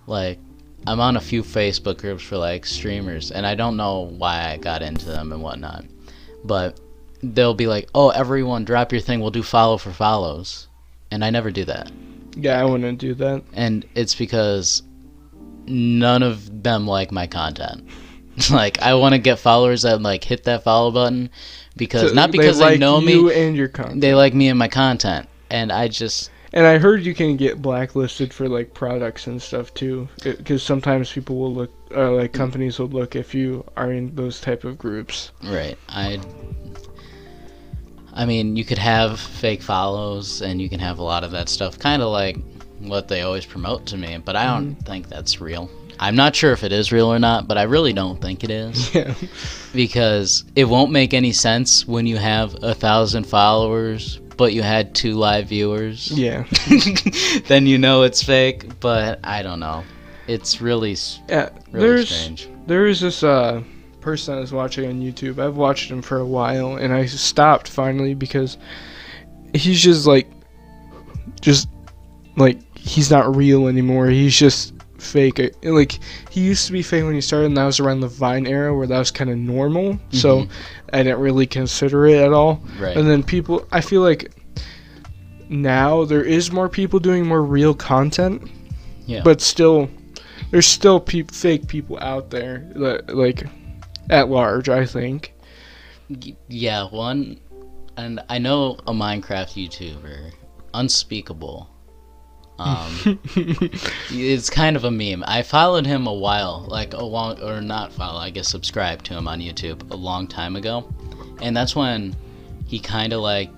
like. I'm on a few Facebook groups for like streamers, and I don't know why I got into them and whatnot, but they'll be like, "Oh, everyone, drop your thing. We'll do follow for follows," and I never do that, Yeah, I wouldn't do that. and it's because none of them like my content. like, I want to get followers that like hit that follow button because So not because they, like know you me, and your content. they like me and my content, and I just And I heard you can get blacklisted for like products and stuff too, because sometimes people will look, uh, like companies will look if you are in those type of groups. Right. I. I mean, you could have fake follows, and you can have a lot of that stuff, kind of like what they always promote to me. But I don't think that's real. I'm not sure if it is real or not, but I really don't think it is Yeah, because it won't make any sense when you have a thousand followers, but you had two live viewers. yeah, then you know it's fake. But I don't know. It's really, yeah. really There's strange. there is this uh person I was watching on YouTube. I've watched him for a while, and I stopped finally because he's just like, just like he's not real anymore. He's just fake. Like he used to be fake when he started, and that was around the Vine era where that was kind of normal. So Mhm. I didn't really consider it at all. Right. And then people, I feel like now there is more people doing more real content, Yeah. but still, there's still peop fake people out there that like at large. I think. Yeah, one, and I know a Minecraft YouTuber, Unspeakable. Um, it's kind of a meme. I followed him a while, like a long, or not follow, I guess subscribe to him on YouTube a long time ago, and that's when he kind of like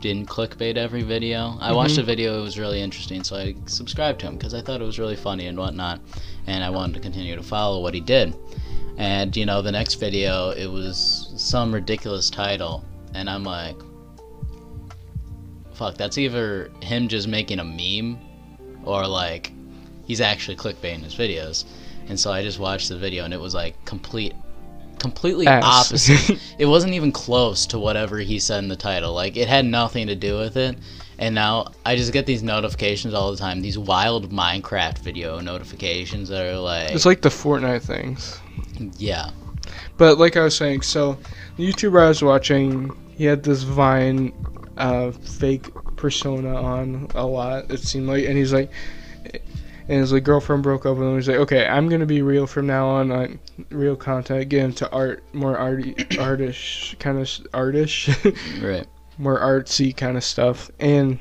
didn't clickbait every video. I watched a video; it was really interesting, so I subscribed to him because I thought it was really funny and whatnot, and I wanted to continue to follow what he did. And you know, the next video, it was some ridiculous title, and I'm like, fuck, that's either him just making a meme, or like he's actually clickbaiting his videos. And so I just watched the video, and it was like complete, completely Ass. opposite. it wasn't even close to whatever he said in the title. Like it had nothing to do with it. And now I just get these notifications all the time. These wild Minecraft video notifications that are like, It's like the Fortnite things. Yeah, But like I was saying, so the YouTuber I was watching, he had this Vine uh, fake persona on a lot. It seemed like, and he's like, and his like girlfriend broke up with him. He's like, okay, I'm gonna be real from now on. on real content, get into art, more arty, artish kind of artish, right. more artsy kind of stuff. And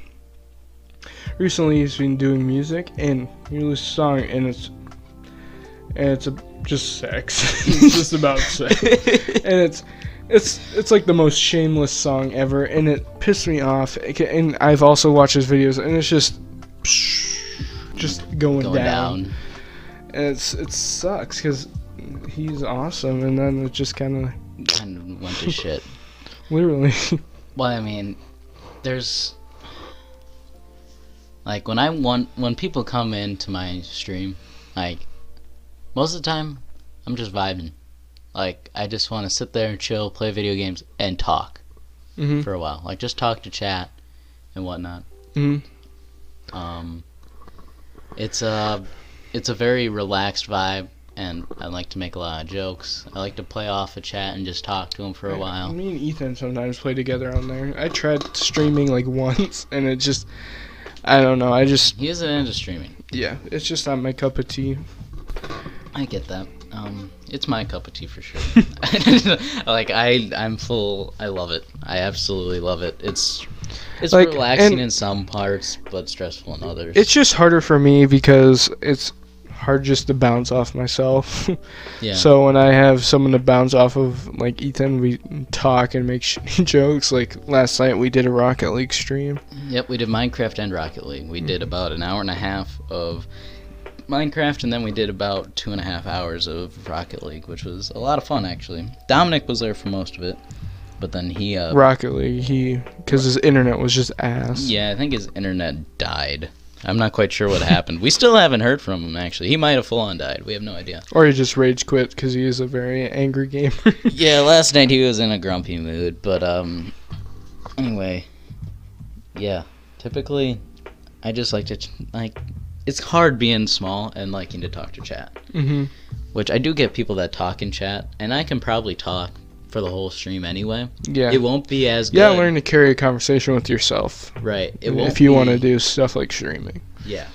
recently he's been doing music, and he released a song, and it's and it's a, just sex. it's just about sex and it's It's it's like the most shameless song ever, and it pissed me off. And I've also watched his videos, and it's just just going, Going down. down. And it's it sucks because he's awesome, and then it just kind of Kind of went to shit. literally. Well, I mean, there's like when I want when people come into my stream, like most of the time, I'm just vibing. Like I just want to sit there and chill, play video games, and talk hmm for a while. Like just talk to chat and whatnot. hmm Um, it's a it's a very relaxed vibe, and I like to make a lot of jokes. I like to play off a chat and just talk to him for a while. Me and Ethan sometimes play together on there. I tried streaming like once, and it just, I don't know. I just, He isn't into streaming. yeah, it's just not my cup of tea. I get that. Um, it's my cup of tea for sure. like I, I'm full. I love it. I absolutely love it. It's it's Like, relaxing in some parts, but stressful in others. It's just harder for me because it's hard just to bounce off myself. yeah. So when I have someone to bounce off of, like Ethan, we talk and make sh- jokes. Like last night, we did a Rocket League stream. Yep, we did Minecraft and Rocket League. We did about an hour and a half of Minecraft, and then we did about two and a half hours of Rocket League, which was a lot of fun actually. Dominic was there for most of it, but then he, uh, Rocket League, he because his internet was just ass. yeah, I think his internet died. I'm not quite sure what happened. We still haven't heard from him actually. He might have full on died. We have no idea. Or he just rage quit because he is a very angry gamer. yeah, last night he was in a grumpy mood, but um anyway, yeah, typically I just like to ch- like it's hard being small and liking to talk to chat, hmm which I do get people that talk in chat and I can probably talk for the whole stream anyway. Yeah. It won't be as good. yeah, learn to carry a conversation with yourself. right. It won't if you be- want to do stuff like streaming. Yeah.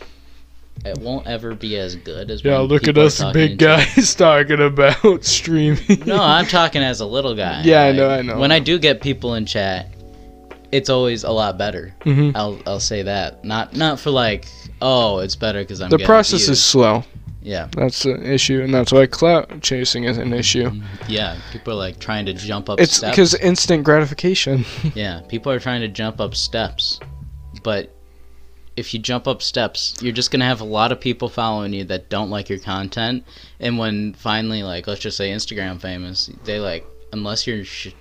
It won't ever be as good as Yeah, look at us big guys talking about streaming. No, I'm talking as a little guy. Yeah, I know, I know. When I do get people in chat, it's always a lot better. hmm I'll I'll say that. Not not for like, oh, it's better because I'm. The process views. is slow. Yeah. That's the issue, and that's why clout chasing is an issue. Yeah, people are like trying to jump up It's because instant gratification. yeah, people are trying to jump up steps, but if you jump up steps, you're just gonna have a lot of people following you that don't like your content, and when finally, like, let's just say Instagram famous, they like unless you're sh-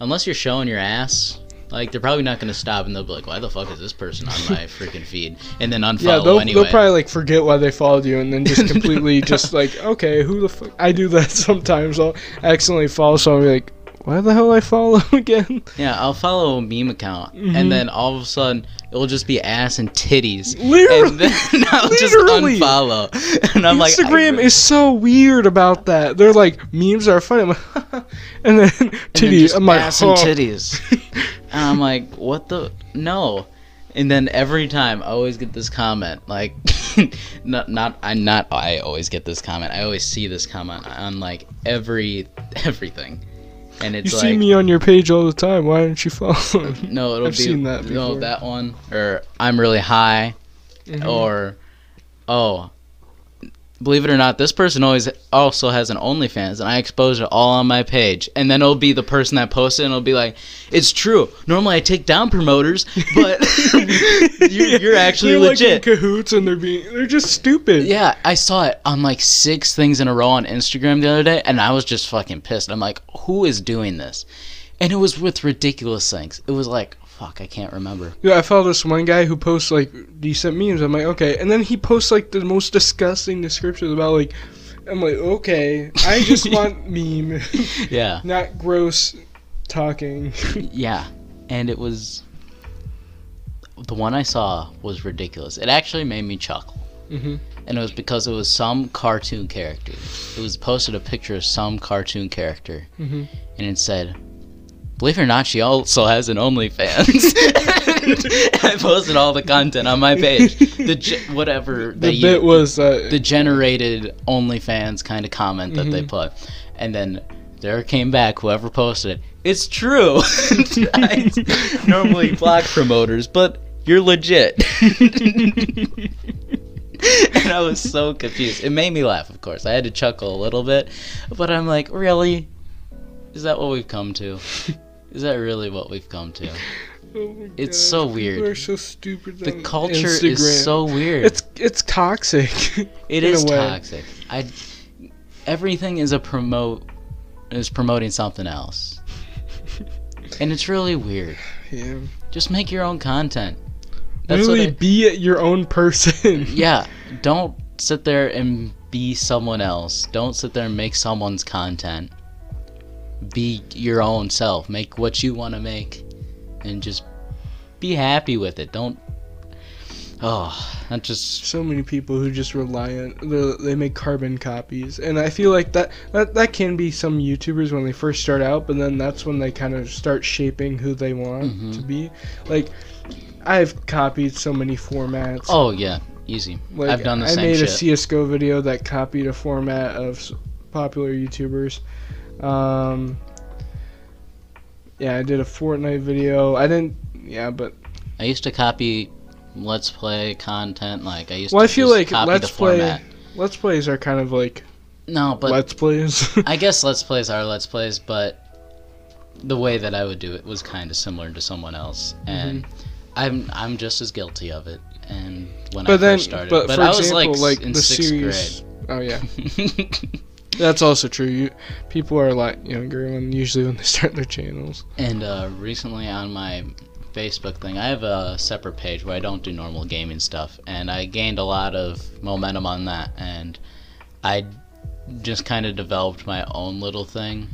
unless you're showing your ass. Like they're probably not gonna stop, and they'll be like, "Why the fuck is this person on my freaking feed?" And then unfollow yeah, they'll, anyway. they'll probably like forget why they followed you, and then just completely just like, okay, who the fuck? I do that sometimes. I'll accidentally follow someone, and be like, why the hell I follow again? Yeah, I'll follow a meme account, Mhm. and then all of a sudden it'll just be ass and titties, Literally, and then I'll just Literally. unfollow. And I'm like, Instagram is so weird about that. They're like memes are funny, and then and then titties. just I'm like, ass and "Oh." titties, and I'm like, what the no. And then every time I always get this comment, like, not not I not I always get this comment. I always see this comment on like every everything, and it's You it's see like me on your page all the time. Why don't you follow? no, it'll I've be seen that no before. that one or I'm really high. Mhm. or oh believe it or not this person always also has an onlyfans and i expose it all on my page. And then it'll be the person that posted it and it'll be like it's true. Normally i take down promoters but you're, you're actually they're legit Like in cahoots, and they're being they're just stupid. yeah i saw it on like six things in a row on instagram the other day and i was just fucking pissed. I'm like who is doing this? And it was with ridiculous things. It was like fuck i can't remember. Yeah, I follow this one guy who posts like decent memes. I'm like, okay, and then he posts like the most disgusting descriptions about like, I'm like, okay, I just want meme, yeah. Not gross talking. Yeah, and it was the one I saw was ridiculous. It actually made me chuckle, hmm and it was because it was some cartoon character. It was posted a picture of some cartoon character, hmm and it said, "Believe it or not, she also has an OnlyFans." I posted all the content on my page. The ge- whatever The they bit was uh, the generated OnlyFans kind of comment that they Mhm. put, and then there came back whoever posted it. It's true. Normally block promoters, but you're legit. and I was so confused. It made me laugh, of course. I had to chuckle a little bit, but I'm like, really? Is that what we've come to? Is that really what we've come to? Oh It's gosh, so people weird. are so stupid. The culture Instagram. is so weird. It's it's toxic. It is toxic. I everything is a promote is promoting something else. and it's really weird. yeah. Just make your own content. That's Literally I, be your own person. yeah, don't sit there and be someone else. Don't sit there and make someone's content. Be your own self. Make what you want to make and just be happy with it. Don't Oh, that just so many people who just rely on they- make carbon copies and i feel like that, that that can be some youtubers when they first start out but then that's when they kind of start shaping who they want Mhm. to be like i've copied so many formats Oh yeah, easy. like, I've done the i same made shit. a csgo video that copied a format of popular youtubers um yeah i did a fortnite video i didn't yeah but I used to copy Let's Play content. Like I used well to i feel like copy let's play format. let's plays are kind of like No, but let's plays I guess Let's Plays are Let's Plays, but the way that I would do it was kind of similar to someone else, and Mm-hmm. I'm I'm just as guilty of it. And when I then, first started, but, but for I was example, like, like, in the sixth series. Oh yeah, grade. that's also true. You people are a lot younger when usually when they start their channels. and uh, recently on my Facebook thing, I have a separate page where I don't do normal gaming stuff, and I gained a lot of momentum on that, and I just kind of developed my own little thing,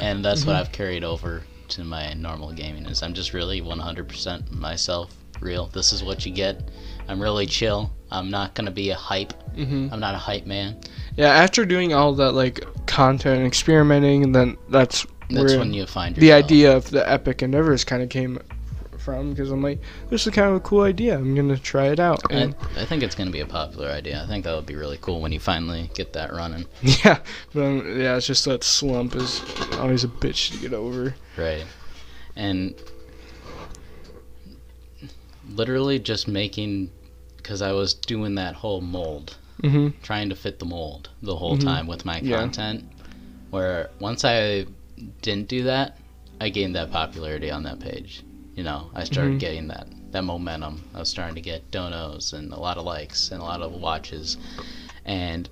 and that's what Mhm. I've carried over to my normal gaming. Is I'm just really 100% myself, real. This is what you get. I'm really chill. I'm not gonna be a hype. hmm I'm not a hype man. Yeah, after doing all that like content and experimenting, and then that's That's where when you find the yourself. idea of the epic endeavors kind of came from. Because I'm like, this is kind of a cool idea. I'm gonna try it out. I, And I think it's gonna be a popular idea. I think that would be really cool when you finally get that running. yeah, but um, yeah, it's just that slump is always a bitch to get over. Right. And literally just making because I was doing that whole mold, hmm trying to fit the mold the whole Mhm. time with my Yeah. content. Where once I didn't do that, I gained that popularity on that page. You know, I started Mhm. getting that that momentum. I was starting to get donos and a lot of likes and a lot of watches, and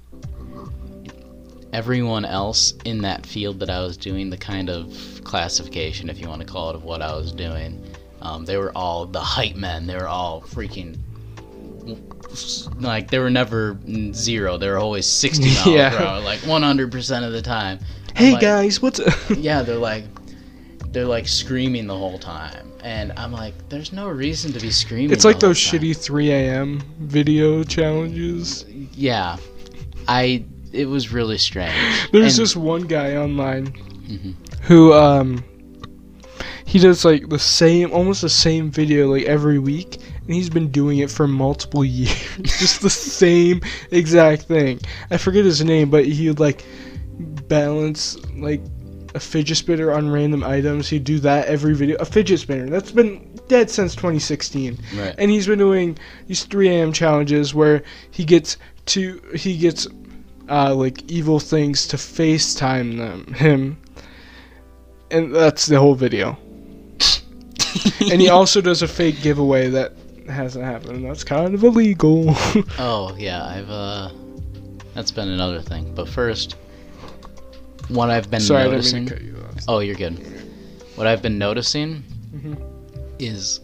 everyone else in that field that I was doing the kind of classification, if you want to call it, of what I was doing. Um, they were all the hype men. They were all freaking like they were never zero. They were always sixty miles Yeah. per hour, like one hundred percent of the time. Hey like- guys, what's Yeah, they're like they're like screaming the whole time, and I'm like, there's no reason to be screaming. It's like those shitty 3 a.m. video challenges. Yeah, I. It was really strange. There's And- this one guy online Mhm. who um he does like the same almost the same video like every week and he's been doing it for multiple years. Just the same exact thing. I forget his name, but he would like balance like a fidget spinner on random items. He'd do that every video. A fidget spinner. That's been dead since 2016 Right. and he's been doing these 3 a.m. challenges where he gets to he gets uh, like evil things to FaceTime them him, and that's the whole video. And he also does a fake giveaway that hasn't happened. That's kind of illegal. Oh yeah, I've uh, that's been another thing. But first, what I've been Sorry, noticing. mean to cut you off. Oh, you're good. What I've been noticing Mhm. is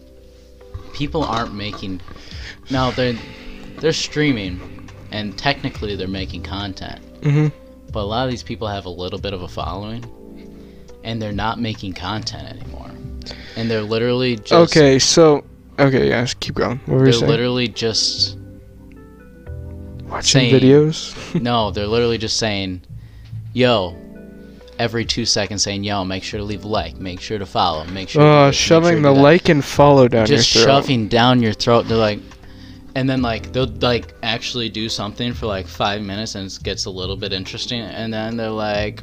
people aren't making. Now they're they're streaming, and technically they're making content. hmm But a lot of these people have a little bit of a following, and they're not making content anymore. And they're literally just Okay, so okay, yeah, keep going. What were they're you saying? literally just Watching saying- videos. no, they're literally just saying, "Yo." Every two seconds, saying, "Yo, make sure to leave a like, make sure to follow, make sure." Uh, make shoving sure the like and follow down just your throat. shoving down your throat. They're like, and then like they'll like actually do something for like five minutes, and it gets a little bit interesting, and then they're like,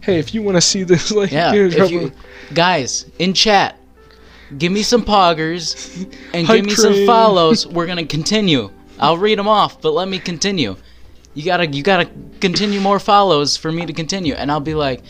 Hey, if you want to see this, like, yeah, you guys in chat, give me some poggers and give me some follows. We're gonna continue. I'll read them off, but let me continue. You gotta you gotta continue more follows for me to continue, and I'll be like,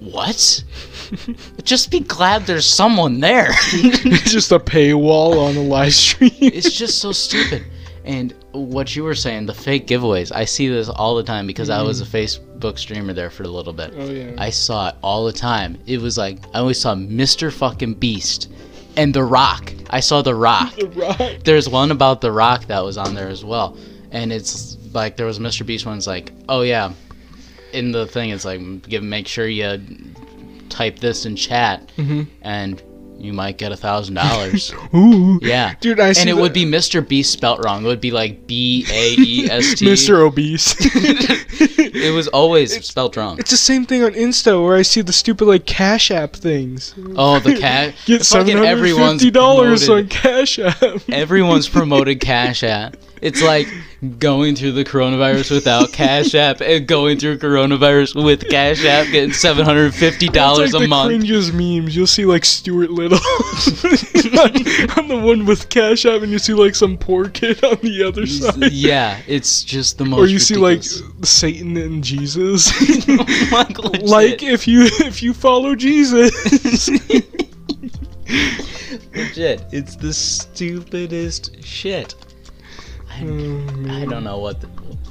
what? Just be glad there's someone there. It's just a paywall on the live stream. it's just so stupid. And what you were saying, the fake giveaways, I see this all the time because I was a mm-hmm. Facebook streamer there for a little bit. Oh, yeah. I saw it all the time. It was like I always saw Mr. fucking Beast and The Rock. I saw The Rock. the rock. There's one about The Rock that was on there as well. And it's like there was Mr. Beast one's like, "Oh yeah." In the thing it's like give make sure you type this in chat Mhm. and you might get a thousand dollars. Ooh. Yeah. Dude, I see and it would be Mr. Beast spelt wrong. It would be like B A E S T. Mr. Obese. It was always spelt wrong. It's the same thing on Insta where I see the stupid like Cash App things. Oh, the cat. Get seven fucking everyone's fifty dollars on Cash App. Everyone's promoted Cash App. It's like going through the coronavirus without Cash App and going through coronavirus with Cash App, getting seven hundred fifty dollars like a the month. cringes memes. You'll see like Stuart Little on, on the one with Cash App, and you see like some poor kid on the other side. Yeah, it's just the most. Or you see like Satan and Jesus. Oh like, like if you if you follow Jesus. legit. It's the stupidest shit. I, Oh, I don't know what. The,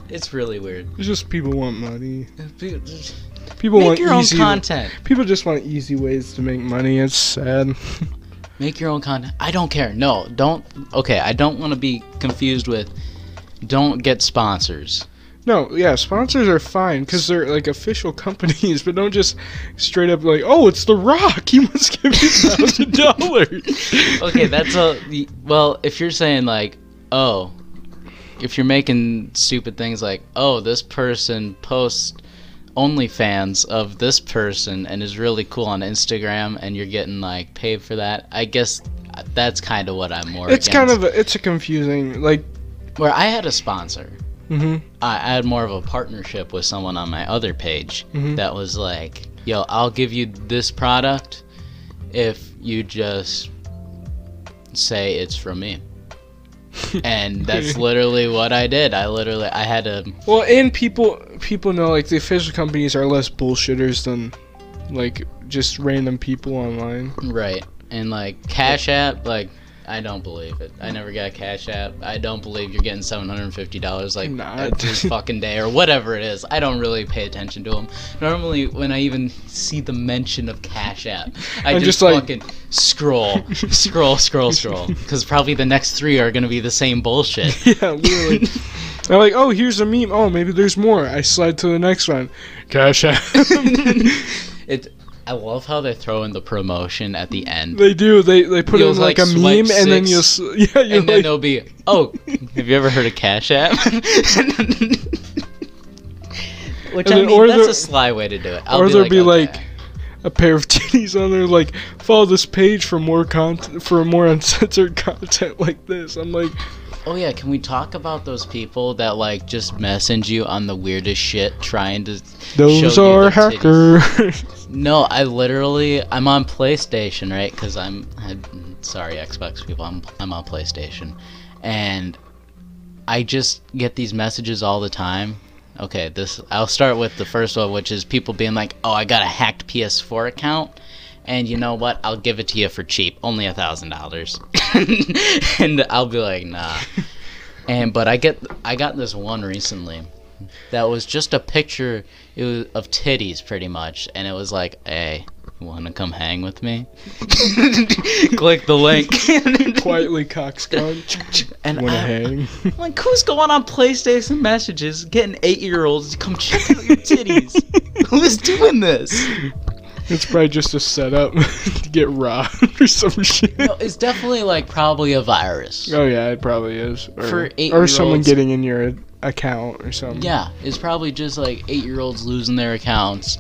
it's really weird. It's just people want money. People just- People Make want your own easy. content. People just want easy ways to make money. It's sad. Make your own content. I don't care. No, don't. Okay, I don't want to be confused with. Don't get sponsors. No, yeah, sponsors are fine because they're like official companies, but don't just straight up like, oh, it's The Rock. He must give you thousand dollars. Okay, that's a. Well, if you're saying like, oh, if you're making stupid things like, oh, this person posts OnlyFans of this person and is really cool on Instagram, and you're getting like paid for that. I guess that's kind of what I'm more. It's kind of a, it's a confusing like. where I had a sponsor. hmm I I had more of a partnership with someone on my other page Mhm. that was like, "Yo, I'll give you this product if you just say it's from me." And that's literally what I did. I literally I had to Well, and people people know like the official companies are less bullshitters than like just random people online. right and like Cash App like I don't believe it. I never got Cash App. I don't believe you're getting seven hundred and fifty dollars like every fucking day or whatever it is. I don't really pay attention to them. Normally, when I even see the mention of Cash App, I I'm just, just like- fucking scroll, scroll, scroll, scroll, because probably the next three are gonna be the same bullshit. yeah, literally. I'm like, oh, here's a meme. Oh, maybe there's more. I slide to the next one. Cash App. it. I love how they throw in the promotion at the end. they do. They they put You'll, in like, like, a swipe meme, and then you'll yeah, you're and then like, they'll be, oh, have you ever heard of Cash App? Which And I then- mean, or that's the- a sly way to do it. I'll or there'll like, be okay. like a pair of titties on there, like follow this page for more content, for more uncensored content like this. I'm like, Oh yeah, can we talk about those people that like just message you on the weirdest shit trying to those show you are hackers. No, I literally I'm on PlayStation, right? Cuz I'm I, sorry Xbox people, I'm I'm on PlayStation. And I just get these messages all the time. Okay, this I'll start with the first one which is people being like, "Oh, I got a hacked PS4 account." And you know what? I'll give it to you for cheap, only a thousand dollars. And I'll be like, nah. And but I get I got this one recently that was just a picture it was of titties pretty much and it was like hey you want to come hang with me click the link Quietly cockscon. and Wanna hang? I'm like who's going on playstation messages getting eight year olds to come check out your titties who is doing this It's probably just a setup to get robbed or some shit. no, it's definitely like probably a virus Oh yeah, it probably is. Or, For or someone getting in your account or something. yeah it's probably just like eight year olds losing their accounts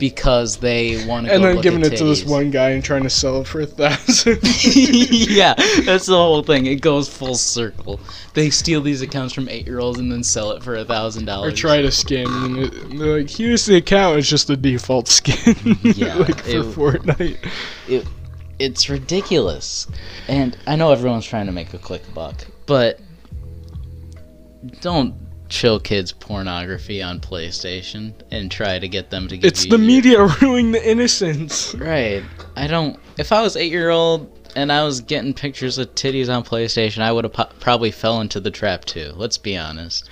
because they want to. And then giving it to this one guy and trying to sell it for a thousand. yeah, that's the whole thing. It goes full circle. They steal these accounts from eight year olds and then sell it for a thousand dollars. or try to scam. And it- they're like, here's the account. It's just the default skin. Yeah, like for it- Fortnite. It, it's ridiculous, and I know everyone's trying to make a quick buck, but don't chill kids pornography on PlayStation and try to get them to give It's you the your- media ruining the innocence. Right. I don't. If I was eight year old and I was getting pictures of titties on PlayStation, I would have po- probably fell into the trap too. Let's be honest.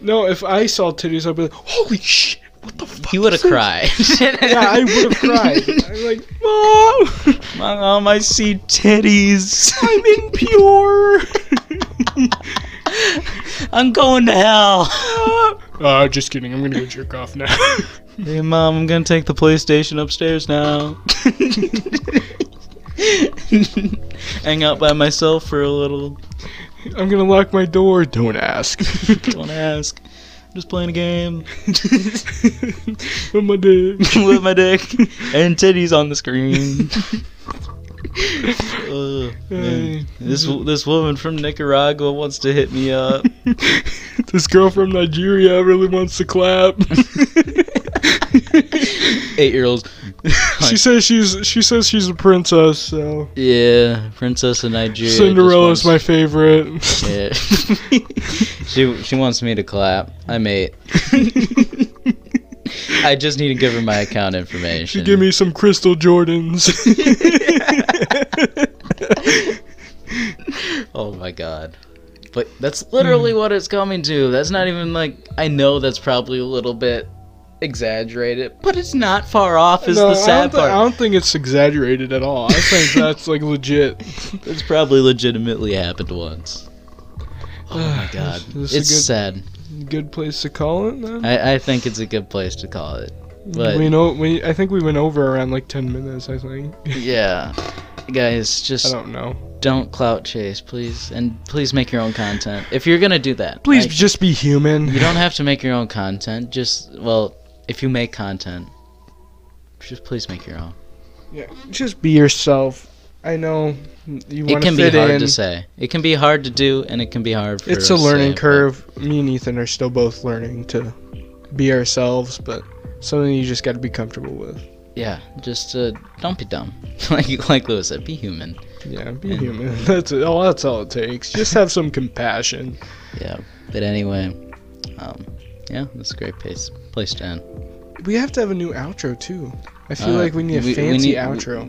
No, if I saw titties, I'd be like, "Holy shit! What the fuck?" You would have cried. Yeah, I would have cried. I'm like, Mom, Mom, I see titties. I'm impure. I'm going to hell. uh, just kidding. I'm gonna go jerk off now. Hey, Mom, I'm gonna take the PlayStation upstairs now. Hang out by myself for a little. I'm gonna lock my door. Don't ask. Don't ask. I'm just playing a game With my dick. with my dick and titties on the screen. Uh, man. This this woman from Nicaragua wants to hit me up. this girl from Nigeria really wants to clap. Eight year olds. she says she's she says she's a princess. So yeah, Princess of Nigeria. Cinderella's my favorite. Yeah. she she wants me to clap. I'm eight. I just need to give her my account information. She give me some crystal Jordans. Oh my god. But that's literally hmm. what it's coming to. That's not even like I know that's probably a little bit exaggerated, but it's not far off is no, the I, don't sad thi- I don't think it's exaggerated at all. I think that's like legit. It's probably legitimately happened once. Oh my god. This is a It's good- sad. Good place to call it. Then. I, I think it's a good place to call it. But we know we. I think we went over around like ten minutes. I think. yeah. Guys, just I don't know. don't clout chase, please. And please make your own content. If you're gonna do that. Please like, just be human. You don't have to make your own content. Just well, if you make content, just please make your own. Yeah, just be yourself. I know you It want to fit in. It can be hard in. to say. It can be hard to do, and it can be hard. For It's a learning say, curve. Me and Ethan are still both learning to be ourselves, but something you just got to be comfortable with. Yeah, just uh, don't be dumb. like like Lewis said, be human. Yeah, be And- human. That's it. Oh, that's all it takes. Just have some compassion. Yeah. But anyway, um, yeah, that's a great place place to end. We have to have a new outro too. I feel Uh, like we need a we- we fancy need- outro.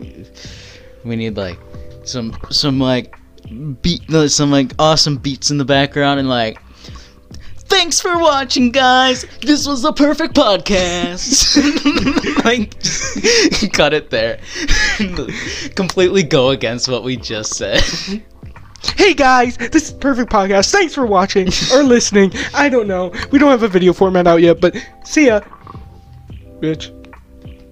We need like some some like beat some like awesome beats in the background and like Thanks for watching guys. This was the perfect podcast. like just cut it there. Completely go against what we just said. Hey guys, this is Perfect Podcast. Thanks for watching or listening. I don't know. We don't have a video format out yet, but see ya. Bitch.